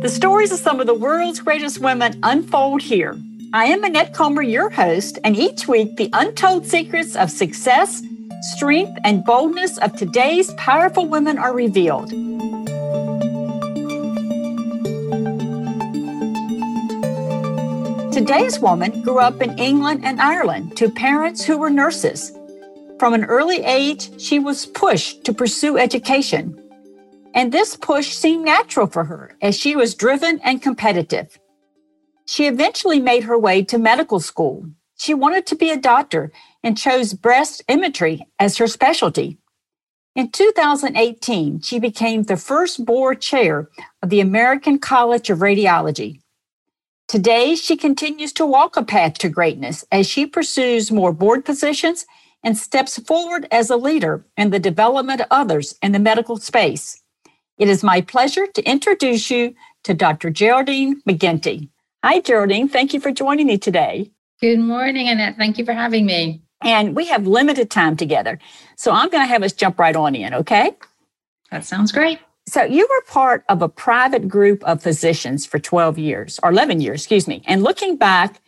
The stories of some of the world's greatest women unfold here. I am Annette Comer, your host, and each week the untold secrets of success, strength, and boldness of today's powerful women are revealed. Today's woman grew up in England and Ireland to parents who were nurses. From an early age, she was pushed to pursue education. And this push seemed natural for her as she was driven and competitive. She eventually made her way to medical school. She wanted to be a doctor and chose breast imagery as her specialty. In 2018, she became the first board chair of the American College of Radiology. Today, she continues to walk a path to greatness as she pursues more board positions and steps forward as a leader in the development of others in the medical space. It is my pleasure to introduce you to Dr. Geraldine McGinty. Hi, Geraldine. Thank you for joining me today. Good morning, Annette. Thank you for having me. And we have limited time together. So I'm going to have us jump right on in, okay? That sounds great. So you were part of a private group of physicians for 12 years, or 11 years, excuse me. And looking back,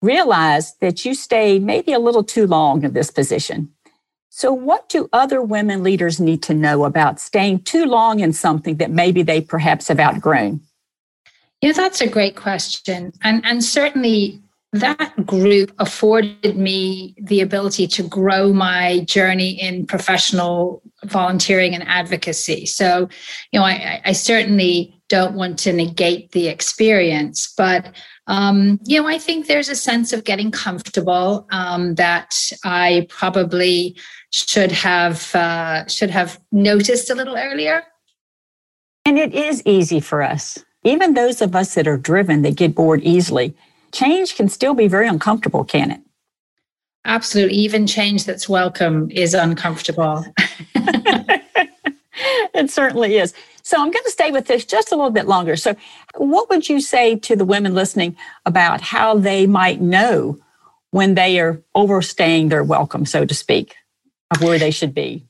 realized that you stayed maybe a little too long in this position. So, what do other women leaders need to know about staying too long in something that maybe they perhaps have outgrown? Yeah, that's a great question. And, and certainly that group afforded me the ability to grow my journey in professional volunteering and advocacy. So, you know, I, I certainly don't want to negate the experience, but um, you know, I think there's a sense of getting comfortable um, that I probably should have uh, should have noticed a little earlier. And it is easy for us, even those of us that are driven, that get bored easily. Change can still be very uncomfortable, can it? Absolutely. Even change that's welcome is uncomfortable. it certainly is. So I'm going to stay with this just a little bit longer. So, what would you say to the women listening about how they might know when they are overstaying their welcome, so to speak, of where they should be?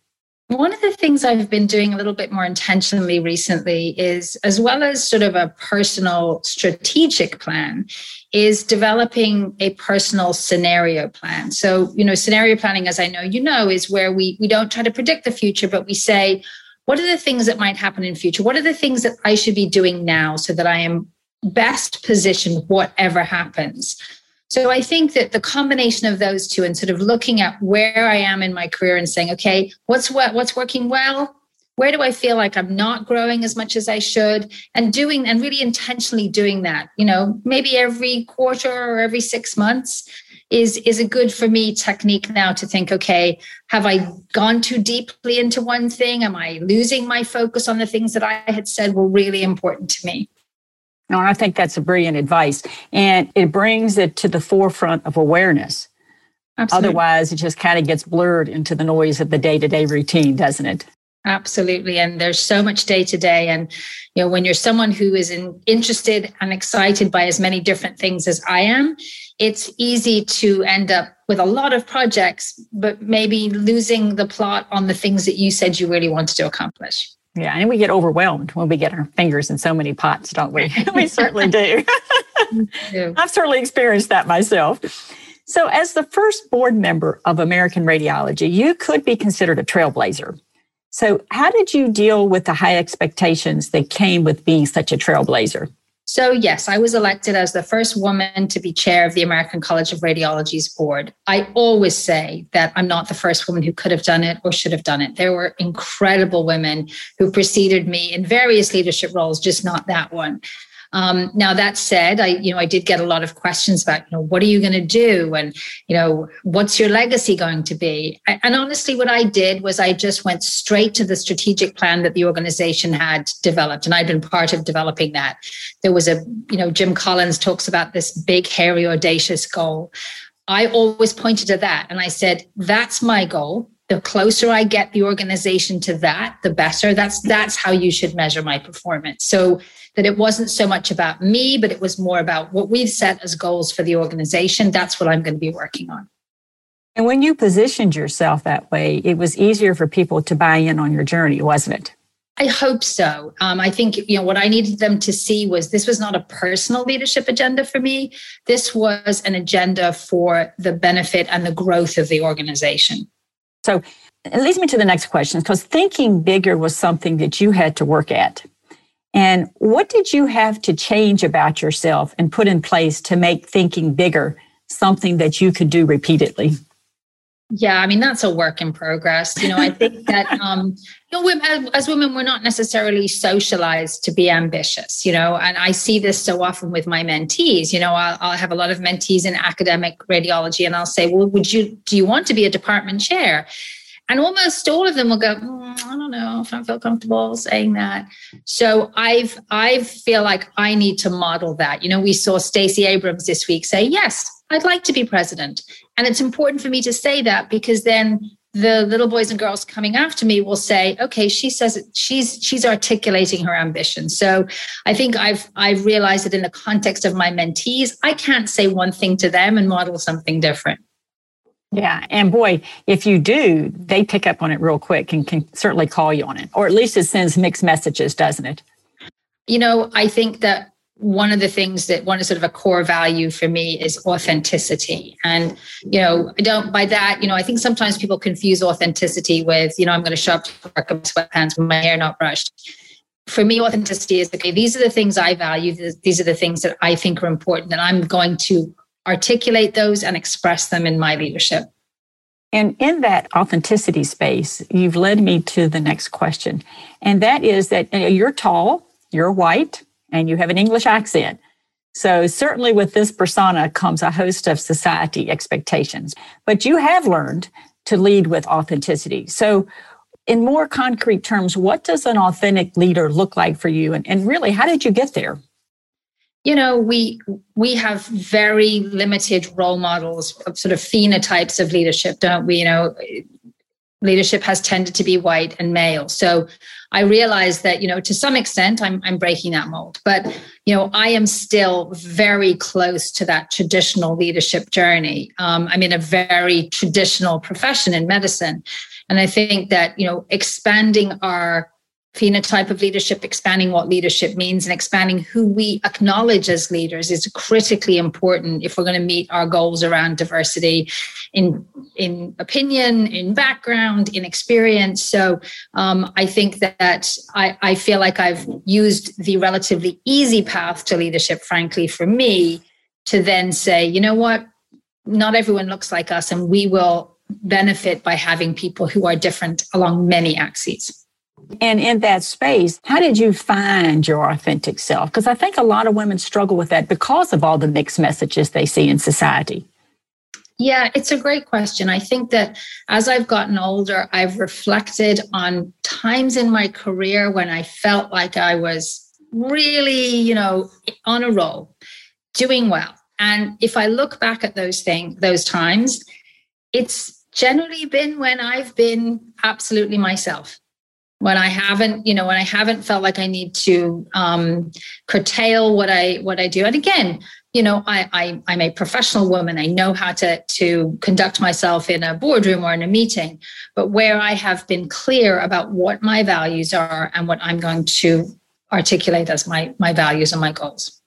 One of the things I've been doing a little bit more intentionally recently is, as well as sort of a personal strategic plan, is developing a personal scenario plan. So, you know, scenario planning, as I know you know, is where we we don't try to predict the future, but we say, what are the things that might happen in future? What are the things that I should be doing now so that I am best positioned whatever happens? So I think that the combination of those two and sort of looking at where I am in my career and saying, okay, what's what, what's working well? Where do I feel like I'm not growing as much as I should? And doing and really intentionally doing that, you know, maybe every quarter or every six months is is a good for me technique now to think okay have i gone too deeply into one thing am i losing my focus on the things that i had said were really important to me no i think that's a brilliant advice and it brings it to the forefront of awareness Absolutely. otherwise it just kind of gets blurred into the noise of the day-to-day routine doesn't it absolutely and there's so much day to day and you know when you're someone who is in, interested and excited by as many different things as i am it's easy to end up with a lot of projects, but maybe losing the plot on the things that you said you really wanted to accomplish. Yeah, and we get overwhelmed when we get our fingers in so many pots, don't we? we certainly do. I've certainly experienced that myself. So, as the first board member of American Radiology, you could be considered a trailblazer. So, how did you deal with the high expectations that came with being such a trailblazer? So, yes, I was elected as the first woman to be chair of the American College of Radiology's board. I always say that I'm not the first woman who could have done it or should have done it. There were incredible women who preceded me in various leadership roles, just not that one. Um, now that said, I you know I did get a lot of questions about you know what are you going to do and you know what's your legacy going to be. And honestly, what I did was I just went straight to the strategic plan that the organization had developed, and I'd been part of developing that. There was a you know Jim Collins talks about this big, hairy, audacious goal. I always pointed to that and I said, that's my goal the closer i get the organization to that the better that's that's how you should measure my performance so that it wasn't so much about me, but it was more about what we've set as goals for the organization. That's what I'm going to be working on. And when you positioned yourself that way, it was easier for people to buy in on your journey, wasn't it? I hope so. Um, I think you know what I needed them to see was this was not a personal leadership agenda for me. This was an agenda for the benefit and the growth of the organization. So it leads me to the next question because thinking bigger was something that you had to work at. And what did you have to change about yourself and put in place to make thinking bigger something that you could do repeatedly? Yeah, I mean that's a work in progress. You know, I think that um, you know, as, as women, we're not necessarily socialized to be ambitious. You know, and I see this so often with my mentees. You know, I'll, I'll have a lot of mentees in academic radiology, and I'll say, "Well, would you do you want to be a department chair?" And almost all of them will go, mm, I don't know if I feel comfortable saying that. So I've I feel like I need to model that. You know, we saw Stacey Abrams this week say, yes, I'd like to be president. And it's important for me to say that because then the little boys and girls coming after me will say okay she says it, she's she's articulating her ambition so i think i've i've realized that in the context of my mentees i can't say one thing to them and model something different yeah. And boy, if you do, they pick up on it real quick and can certainly call you on it. Or at least it sends mixed messages, doesn't it? You know, I think that one of the things that one is sort of a core value for me is authenticity. And, you know, I don't by that, you know, I think sometimes people confuse authenticity with, you know, I'm going to show up to work in sweatpants with my hair not brushed. For me, authenticity is okay, these are the things I value. These are the things that I think are important. And I'm going to articulate those and express them in my leadership. And in that authenticity space, you've led me to the next question. And that is that you're tall, you're white, and you have an English accent. So, certainly with this persona comes a host of society expectations. But you have learned to lead with authenticity. So, in more concrete terms, what does an authentic leader look like for you? And, and really, how did you get there? you know we we have very limited role models of sort of phenotypes of leadership don't we you know leadership has tended to be white and male. So i realize that you know to some extent i'm, I'm breaking that mold. But you know i am still very close to that traditional leadership journey. Um, i'm in a very traditional profession in medicine. And i think that you know expanding our phenotype of leadership, expanding what leadership means, and expanding who we acknowledge as leaders is critically important if we're going to meet our goals around diversity in in opinion, in background, in experience. So um, I think that I, I feel like I've used the relatively easy path to leadership, frankly, for me, to then say, you know what, not everyone looks like us, and we will benefit by having people who are different along many axes. And in that space, how did you find your authentic self? Because I think a lot of women struggle with that because of all the mixed messages they see in society. Yeah, it's a great question. I think that as I've gotten older, I've reflected on times in my career when I felt like I was really, you know, on a roll, doing well. And if I look back at those things, those times, it's generally been when I've been absolutely myself when I haven't, you know, when I haven't felt like I need to um, curtail what I what I do. And again, you know, I, I I'm a professional woman. I know how to to conduct myself in a boardroom or in a meeting. But where I have been clear about what my values are and what I'm going to articulate as my my values and my goals.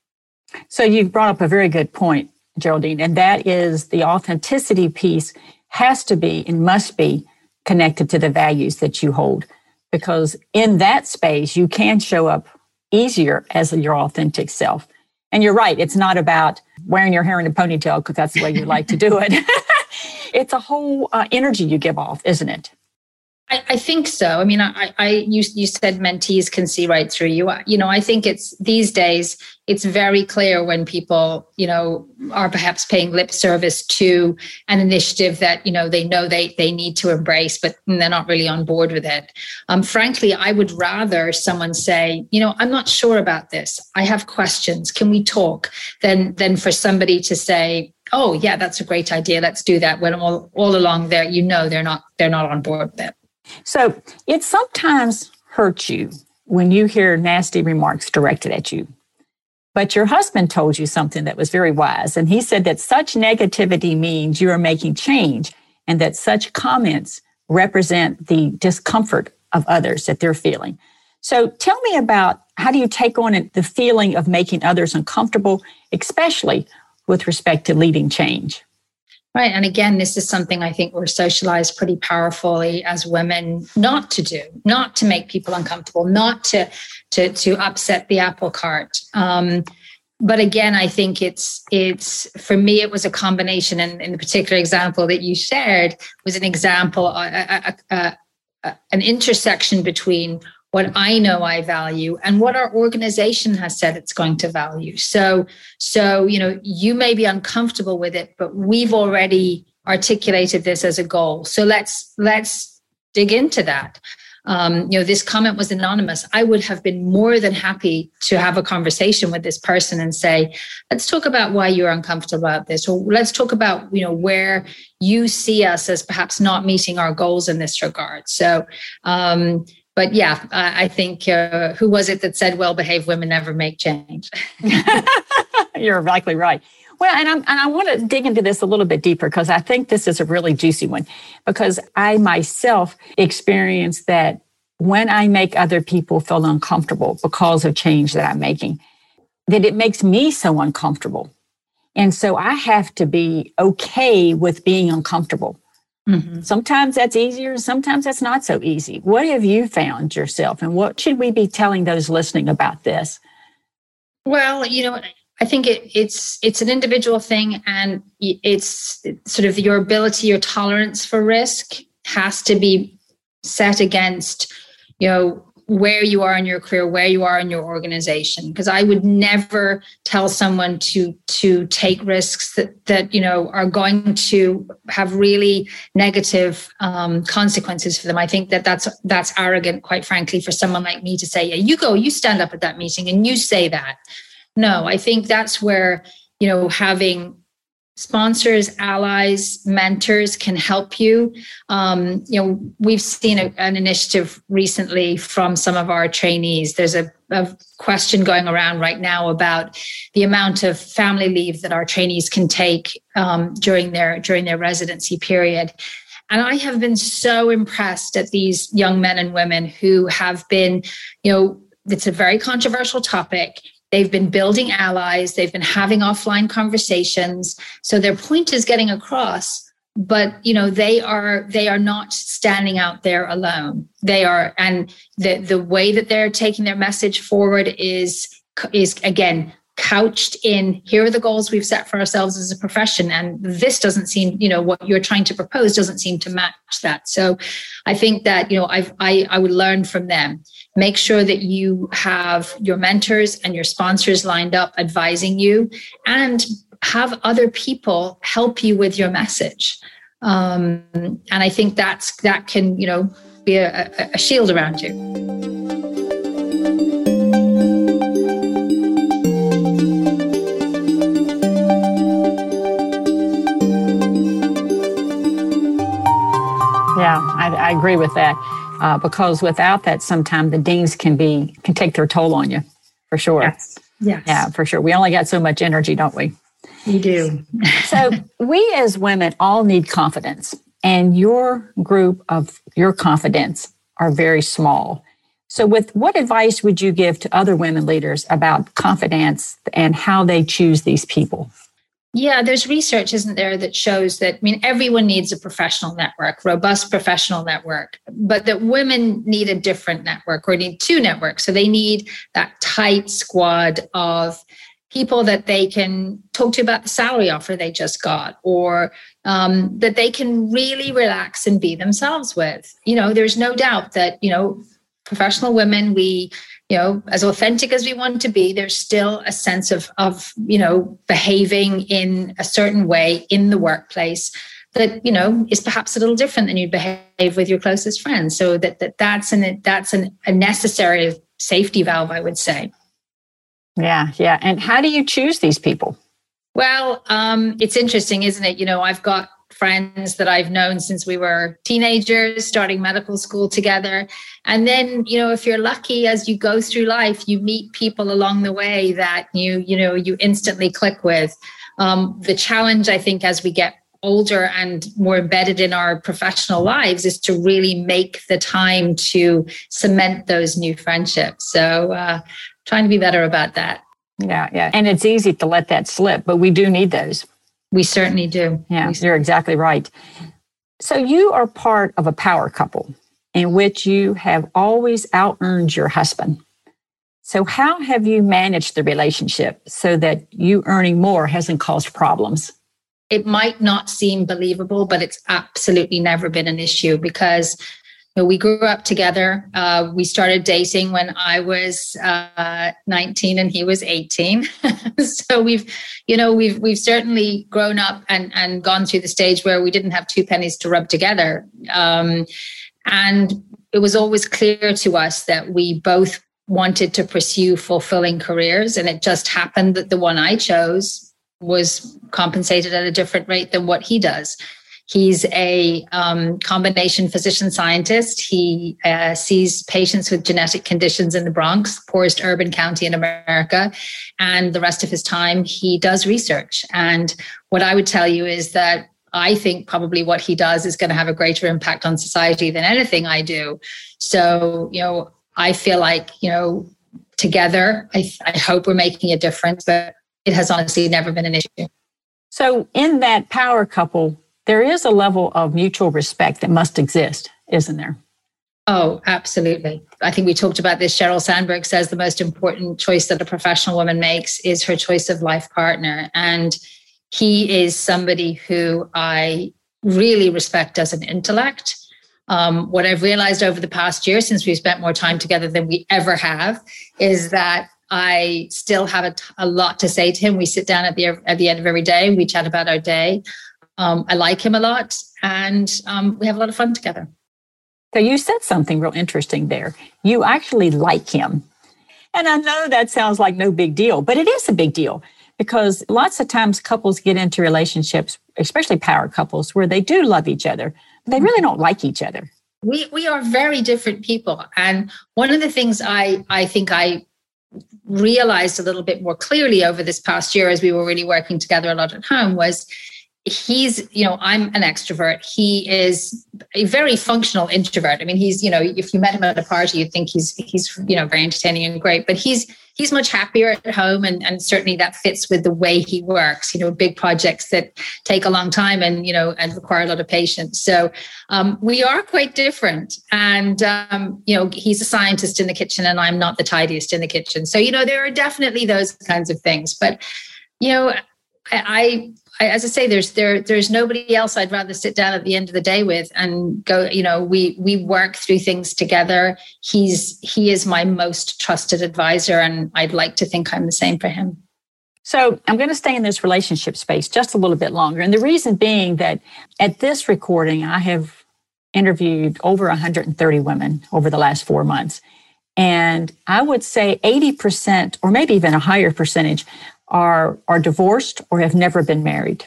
So you've brought up a very good point, Geraldine, and that is the authenticity piece has to be and must be connected to the values that you hold because in that space, you can show up easier as your authentic self. And you're right, it's not about wearing your hair in a ponytail because that's the way you like to do it. it's a whole uh, energy you give off, isn't it? I, I, think so. I mean, I, I, you, you said mentees can see right through you. You know, I think it's these days, it's very clear when people, you know, are perhaps paying lip service to an initiative that, you know, they know they, they need to embrace, but they're not really on board with it. Um, frankly, I would rather someone say, you know, I'm not sure about this. I have questions. Can we talk? Than, than for somebody to say, oh yeah, that's a great idea. Let's do that. When all, all along there, you know, they're not, they're not on board with it. So it sometimes hurts you when you hear nasty remarks directed at you. But your husband told you something that was very wise. And he said that such negativity means you are making change and that such comments represent the discomfort of others that they're feeling. So tell me about how do you take on the feeling of making others uncomfortable, especially with respect to leading change? Right. And again, this is something I think we're socialized pretty powerfully as women not to do, not to make people uncomfortable, not to to to upset the apple cart. Um, but again, I think it's it's for me it was a combination, and in the particular example that you shared was an example, a, a, a, an intersection between what I know I value and what our organization has said it's going to value. So, so, you know, you may be uncomfortable with it, but we've already articulated this as a goal. So let's, let's dig into that. Um, you know, this comment was anonymous. I would have been more than happy to have a conversation with this person and say, let's talk about why you're uncomfortable about this, or let's talk about, you know, where you see us as perhaps not meeting our goals in this regard. So, um, but yeah, I, I think uh, who was it that said well-behaved women never make change? You're likely right. Well, and, and i want to dig into this a little bit deeper because I think this is a really juicy one because I myself experienced that when I make other people feel uncomfortable because of change that I'm making, that it makes me so uncomfortable. And so I have to be okay with being uncomfortable. Mm-hmm. Sometimes that's easier, sometimes that's not so easy. What have you found yourself, and what should we be telling those listening about this? Well, you know, I think it, it's it's an individual thing, and it's sort of your ability, your tolerance for risk has to be set against, you know, where you are in your career where you are in your organization. Because i would never tell someone to to take risks that that you know are going to have really negative um, consequences for them. I think that that's that's arrogant quite frankly for someone like me to say yeah you go you stand up at that meeting and you say that. No i think that's where you know having sponsors, allies, mentors can help you. Um, you know, we've seen a, an initiative recently from some of our trainees. There's a, a, question going around right now about the amount of family leave that our trainees can take um, during their during their residency period. And I have been so impressed at these young men and women who have been, you know, it's a very controversial topic They've been building allies, they've been having offline conversations. So their point is getting across but you know they are they are not standing out there alone they are and the the way that they're taking their message forward is is again couched in here are the goals we've set for ourselves as a profession and this doesn't seem you know what you're trying to propose doesn't seem to match that so i think that you know I've, i i would learn from them Make sure that you have your mentors and your sponsors lined up advising you and have other people help you with your message. Um, and I think that's that can, you know, be a, a shield around you. Yeah, I, I agree with that uh, because without that, sometimes the dings can be can take their toll on you, for sure. Yes. Yes. Yeah, for sure. We only got so much energy, don't we? We do. so we as women all need confidence, and your group of your confidence are very small. So, with what advice would you give to other women leaders about confidence and how they choose these people? Yeah, there's research, isn't there, that shows that, I mean, everyone needs a professional network, robust professional network, but that women need a different network or need two networks. So they need that tight squad of people that they can talk to about the salary offer they just got or um, that they can really relax and be themselves with. You know, there's no doubt that, you know, professional women, we you know as authentic as we want to be there's still a sense of of you know behaving in a certain way in the workplace that you know is perhaps a little different than you'd behave with your closest friends. So that, that that's an that's an, a necessary safety valve i would say. Yeah yeah. And how do you choose these people? Well um, it's interesting isn't it? You know i've got friends that I've known since we were teenagers, starting medical school together. And then, you know, if you're lucky as you go through life, you meet people along the way that you, you know, you instantly click with. Um, the challenge, I think, as we get older and more embedded in our professional lives is to really make the time to cement those new friendships. So, uh, trying to be better about that. Yeah, yeah. And it's easy to let that slip, but we do need those. We certainly do. Yeah, you're exactly right. So, you are part of a power couple in which you have always out earned your husband. So, how have you managed the relationship so that you earning more hasn't caused problems? It might not seem believable, but it's absolutely never been an issue because know, we grew up together. Uh, we started dating when I was uh, 19 and he was 18. so we've, you know, we've we've certainly grown up and and gone through the stage where we didn't have two pennies to rub together. Um, and it was always clear to us that we both wanted to pursue fulfilling careers. And it just happened that the one I chose was compensated at a different rate than what he does. He's a um, combination physician scientist. He uh, sees patients with genetic conditions in the Bronx, poorest urban county in America. And the rest of his time, he does research. And what I would tell you is that I think probably what he does is going to have a greater impact on society than anything I do. So, you know, I feel like, you know, together, I, I hope we're making a difference, but it has honestly never been an issue. So, in that power couple, there is a level of mutual respect that must exist, isn't there? Oh, absolutely. I think we talked about this. Sheryl Sandberg says the most important choice that a professional woman makes is her choice of life partner. And he is somebody who I really respect as an intellect. Um, what I've realized over the past year, since we've spent more time together than we ever have, is that I still have a, t- a lot to say to him. We sit down at the at the end of every day. We chat about our day. Um, I like him a lot, and um, we have a lot of fun together. So you said something real interesting there. You actually like him, and I know that sounds like no big deal, but it is a big deal because lots of times couples get into relationships, especially power couples, where they do love each other, but they really don't like each other. We we are very different people, and one of the things I I think I realized a little bit more clearly over this past year as we were really working together a lot at home was he's you know i'm an extrovert. He is a very functional introvert. I mean he's you know if you met him at a party you'd think he's he's you know very entertaining and great but he's he's much happier at home and, and certainly that fits with the way he works. You know big projects that take a long time and you know and require a lot of patience. So um, we are quite different. And um, you know he's a scientist in the kitchen and i'm not the tidiest in the kitchen. So you know there are definitely those kinds of things. But you know I, as I say, there's there there's nobody else I'd rather sit down at the end of the day with and go. You know, we we work through things together. He's he is my most trusted advisor, and I'd like to think I'm the same for him. So I'm going to stay in this relationship space just a little bit longer, and the reason being that at this recording I have interviewed over 130 women over the last four months. And I would say 80%, or maybe even a higher percentage, are, are divorced or have never been married.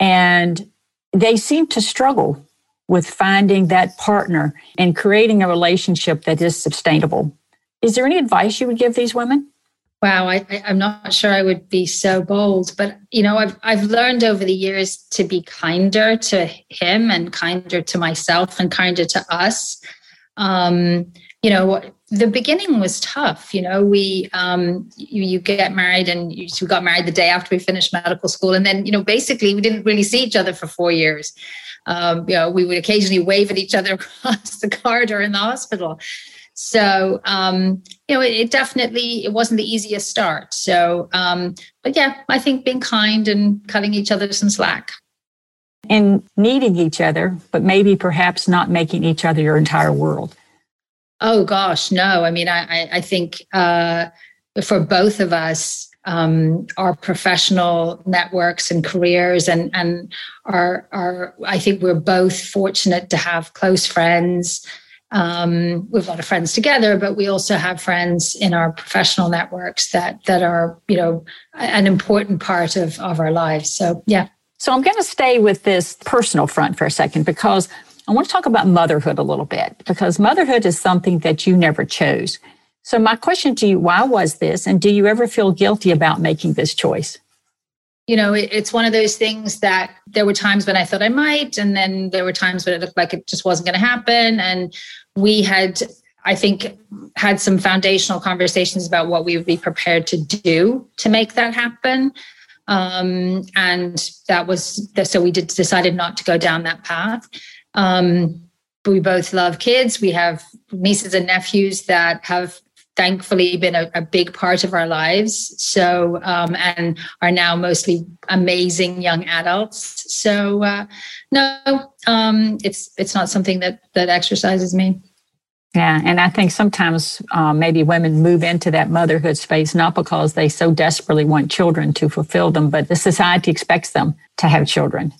And they seem to struggle with finding that partner and creating a relationship that is sustainable. Is there any advice you would give these women? Wow, I, am not sure I would be so bold, but you know, I've I've learned over the years to be kinder to him and kinder to myself and kinder to us. Um, you know, the beginning was tough. You know, we um, you, you get married and you, we got married the day after we finished medical school, and then you know basically we didn't really see each other for four years. Um, you know, we would occasionally wave at each other across the corridor in the hospital. So um, you know, it, it, definitely it wasn't the easiest start. So, um, but yeah, I think being kind and cutting each other some slack. And needing each other, but maybe perhaps not making each other your entire world. Oh gosh, no. I mean, I I think uh, for both of us, um, our professional networks and careers, and and our our I think we're both fortunate to have close friends. Um, we have a lot of friends together, but we also have friends in our professional networks that that are you know an important part of of our lives. So yeah. So I'm going to stay with this personal front for a second because I want to talk about motherhood a little bit because motherhood is something that you never chose. So, my question to you why was this? And do you ever feel guilty about making this choice? you know, it, it's one of those things that there were times when I thought I might, and then there were times when it looked like it just wasn't going to happen. And we had, I think, had some foundational conversations about what we would be prepared to do to make that happen. Um, and that was so we did decided not to go down that path. Um, we both love kids. We have nieces and nephews that have thankfully been a, a, big part of our lives. So, um, and are now mostly amazing young adults. So, uh, no, um, it's it's not something that that exercises me. Yeah, and I think sometimes um, maybe women move into that motherhood space not because they so desperately want children to fulfill them, but the society expects them to have children.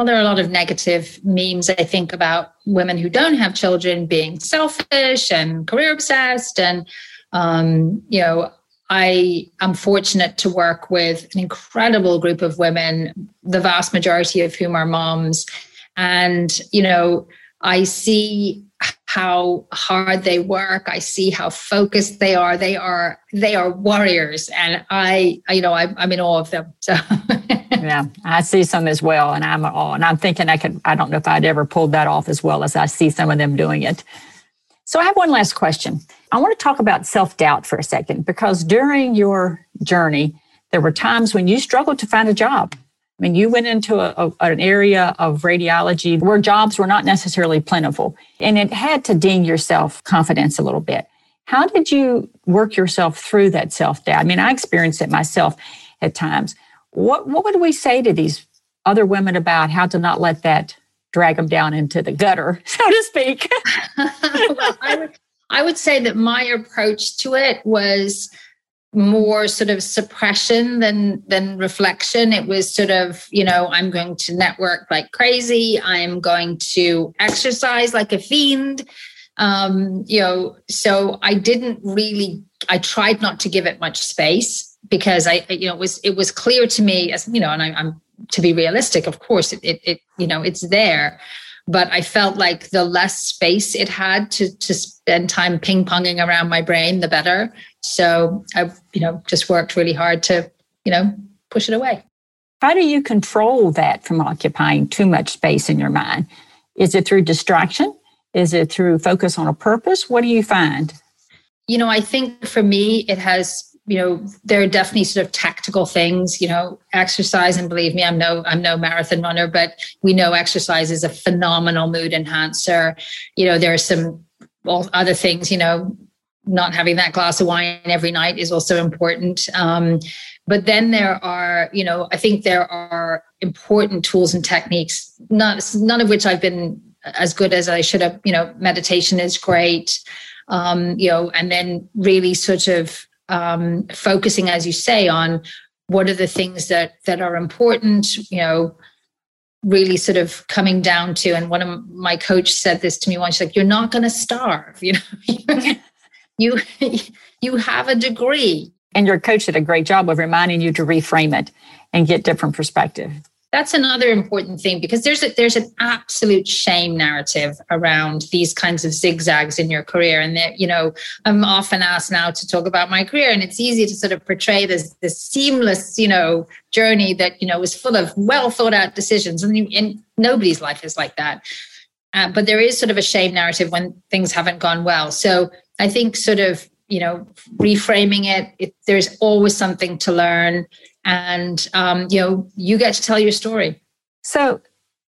Well, there are a lot of negative memes, I think, about women who don't have children being selfish and career obsessed. And, um, you know, I am fortunate to work with an incredible group of women, the vast majority of whom are moms. And, you know, I see how hard they work i see how focused they are they are they are warriors and i you know I, i'm in awe of them so yeah i see some as well and i'm awe and i'm thinking i could i don't know if i'd ever pulled that off as well as i see some of them doing it so i have one last question i want to talk about self-doubt for a second because during your journey there were times when you struggled to find a job I mean, you went into a, a, an area of radiology where jobs were not necessarily plentiful, and it had to ding your self confidence a little bit. How did you work yourself through that self doubt? I mean, I experienced it myself at times. What what would we say to these other women about how to not let that drag them down into the gutter, so to speak? well, I would I would say that my approach to it was more sort of suppression than than reflection. It was sort of you know i'm going to network like crazy. I'm going to exercise like a fiend. Um you know so i didn't really i tried not to give it much space because i you know it was it was clear to me as you know and I, am to be realistic of course it, it, it you know it's there but I felt like the less space it had to to spend time ping ponging around my brain, the better. So I, you know, just worked really hard to, you know, push it away. How do you control that from occupying too much space in your mind? Is it through distraction? Is it through focus on a purpose? What do you find? You know, I think for me, it has you know there are definitely sort of tactical things you know exercise and believe me i'm no i'm no marathon runner but we know exercise is a phenomenal mood enhancer. You know there are some other things you know not having that glass of wine every night is also important. Um, but then there are you know i think there are important tools and techniques not none of which i've been as good as i should have you know meditation is great. Um, you know and then really sort of um, focusing, as you say, on what are the things that that are important. You know, really sort of coming down to. And one of my coach said this to me once: like, "You're not going to starve. You know, you you have a degree." And your coach did a great job of reminding you to reframe it and get different perspective that's another important thing because there's a, there's an absolute shame narrative around these kinds of zigzags in your career. And that you know i'm often asked now to talk about my career and it's easy to sort of portray this this seamless you know journey that you know is full of well thought out decisions and, and nobody's life is like that. Uh, but there is sort of a shame narrative when things haven't gone well. So i think sort of you know reframing it, it there's always something to learn and um, you know you get to tell your story. So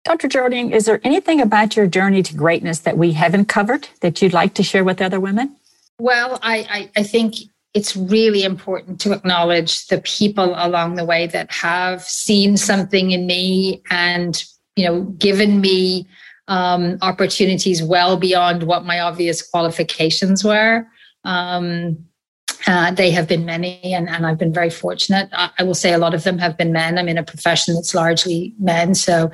dr Geraldine is there anything about your journey to greatness that we haven't covered that you'd like to share with other women? Well i, I, I think it's really important to acknowledge the people along the way that have seen something in me and you know given me um, opportunities well beyond what my obvious qualifications were. Um, uh, they have been many, and, and I've been very fortunate. I, I, will say a lot of them have been men. I'm in a profession that's largely men, so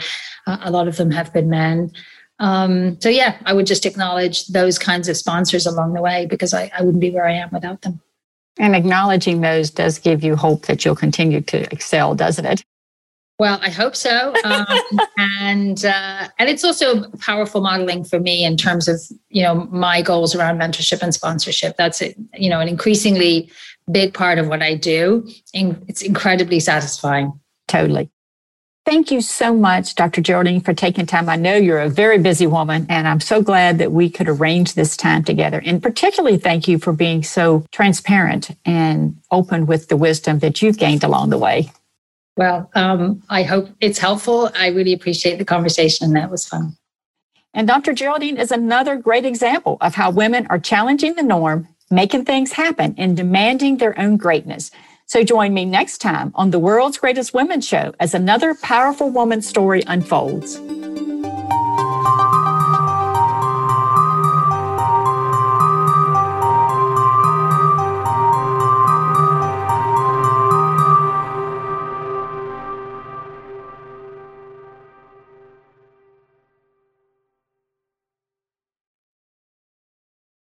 uh, a lot of them have been men. Um, so, yeah, I would just acknowledge those kinds of sponsors along the way because I, I wouldn't be where I am without them. And acknowledging those does give you hope that you'll continue to excel, doesn't it? Well, I hope so, um, and uh, and it's also powerful modeling for me in terms of you know my goals around mentorship and sponsorship. That's it, you know an increasingly big part of what I do. It's incredibly satisfying totally. Thank you so much, Dr. Geraldine, for taking time. I know you're a very busy woman, and I'm so glad that we could arrange this time together. And particularly thank you for being so transparent and open with the wisdom that you've gained along the way. Well, um, I hope it's helpful. I really appreciate the conversation. That was fun. And Dr. Geraldine is another great example of how women are challenging the norm, making things happen, and demanding their own greatness. So join me next time on the World's Greatest Women Show as another powerful woman story unfolds.